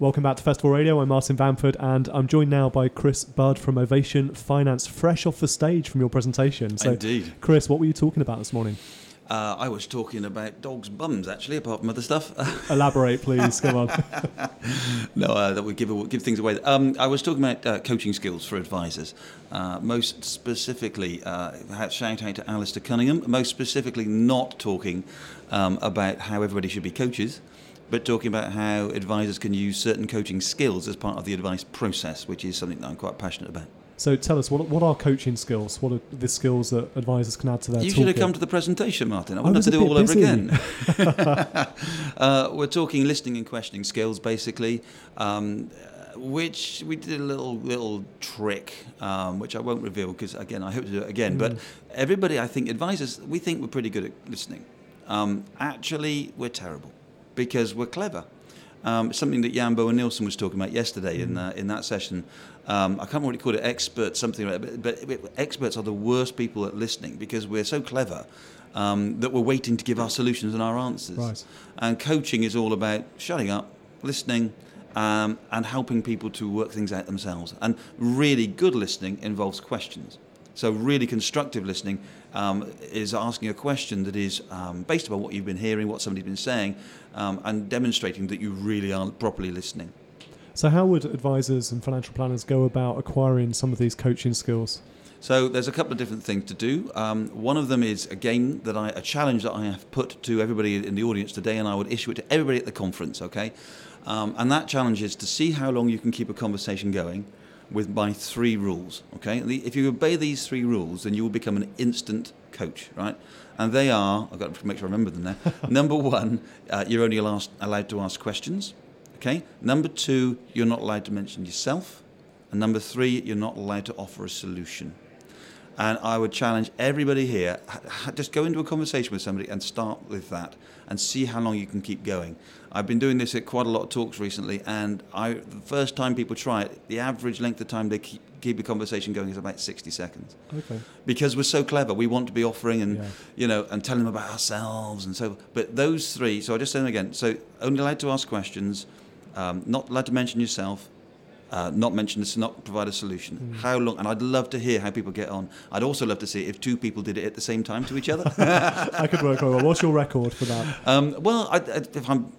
Welcome back to Festival Radio. I'm Martin Bamford, and I'm joined now by Chris Budd from Ovation Finance, fresh off the stage from your presentation. So, Indeed. Chris, what were you talking about this morning? Uh, I was talking about dogs' bums, actually, apart from other stuff. Elaborate, please. Come on. no, uh, that would give give things away. Um, I was talking about uh, coaching skills for advisors. Uh, most specifically, uh, shout out to Alistair Cunningham. Most specifically, not talking um, about how everybody should be coaches but talking about how advisors can use certain coaching skills as part of the advice process, which is something that I'm quite passionate about. So tell us, what, what are coaching skills? What are the skills that advisors can add to their You should have come to the presentation, Martin. I wouldn't have to do it all busy. over again. uh, we're talking listening and questioning skills, basically. Um, which we did a little little trick, um, which I won't reveal because again I hope to do it again. Mm. But everybody, I think advisors, we think we're pretty good at listening. Um, actually, we're terrible because we're clever. Um, something that Jan Bowen Nielsen was talking about yesterday in, mm. uh, in that session. Um, I can't remember what he called it, experts, something like that. But, but, experts are the worst people at listening because we're so clever um, that we're waiting to give our solutions and our answers. Right. And coaching is all about shutting up, listening, um, and helping people to work things out themselves. And really good listening involves questions. So, really constructive listening um, is asking a question that is um, based upon what you've been hearing, what somebody's been saying, um, and demonstrating that you really are properly listening. So, how would advisors and financial planners go about acquiring some of these coaching skills? So there's a couple of different things to do. Um, one of them is a game that I, a challenge that I have put to everybody in the audience today, and I would issue it to everybody at the conference. Okay, um, and that challenge is to see how long you can keep a conversation going with my three rules. Okay, if you obey these three rules, then you will become an instant coach, right? And they are I've got to make sure I remember them there. Number one, uh, you're only allowed to ask questions. Okay. Number two, you're not allowed to mention yourself. And number three, you're not allowed to offer a solution. And I would challenge everybody here just go into a conversation with somebody and start with that and see how long you can keep going. I've been doing this at quite a lot of talks recently, and I, the first time people try it, the average length of time they keep, keep a conversation going is about 60 seconds. Okay. Because we're so clever, we want to be offering and yeah. you know and telling them about ourselves and so. But those three, so I just say them again. So only allowed to ask questions, um, not allowed to mention yourself, uh, not mention this, not provide a solution. Mm. How long? And I'd love to hear how people get on. I'd also love to see if two people did it at the same time to each other. I could work well. What's your record for that? Um, well, I, if I'm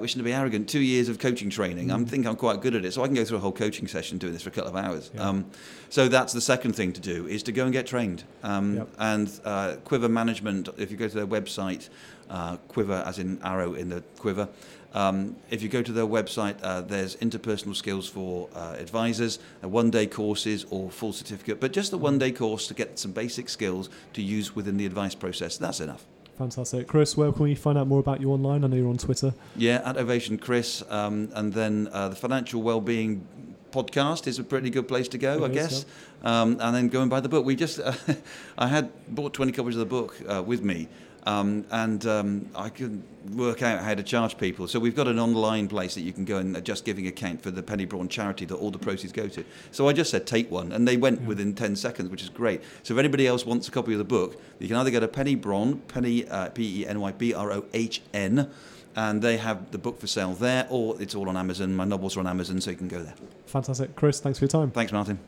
wishing to be arrogant, two years of coaching training. Mm. I think I'm quite good at it, so I can go through a whole coaching session doing this for a couple of hours. Yeah. Um, so that's the second thing to do is to go and get trained. Um, yep. And uh, Quiver Management, if you go to their website, uh, Quiver as in arrow in the quiver. Um, if you go to their website, uh, there's interpersonal skills for uh, advisors, uh, one day courses or full certificate, but just a one day course to get some basic skills to use within the advice process. That's enough. Fantastic. Chris, where can we find out more about you online? I know you're on Twitter. Yeah, at Ovation Chris. Um, and then uh, the Financial Wellbeing podcast is a pretty good place to go, it I is, guess. Yeah. Um, and then go and buy the book. We just, uh, I had bought 20 copies of the book uh, with me. Um, and um, I could work out how to charge people. So we've got an online place that you can go and just giving account for the Penny Brohn charity that all the proceeds go to. So I just said take one, and they went yeah. within 10 seconds, which is great. So if anybody else wants a copy of the book, you can either go to Penny Brohn, Penny uh, P E N Y B R O H N. And they have the book for sale there, or it's all on Amazon. My novels are on Amazon, so you can go there. Fantastic. Chris, thanks for your time. Thanks, Martin.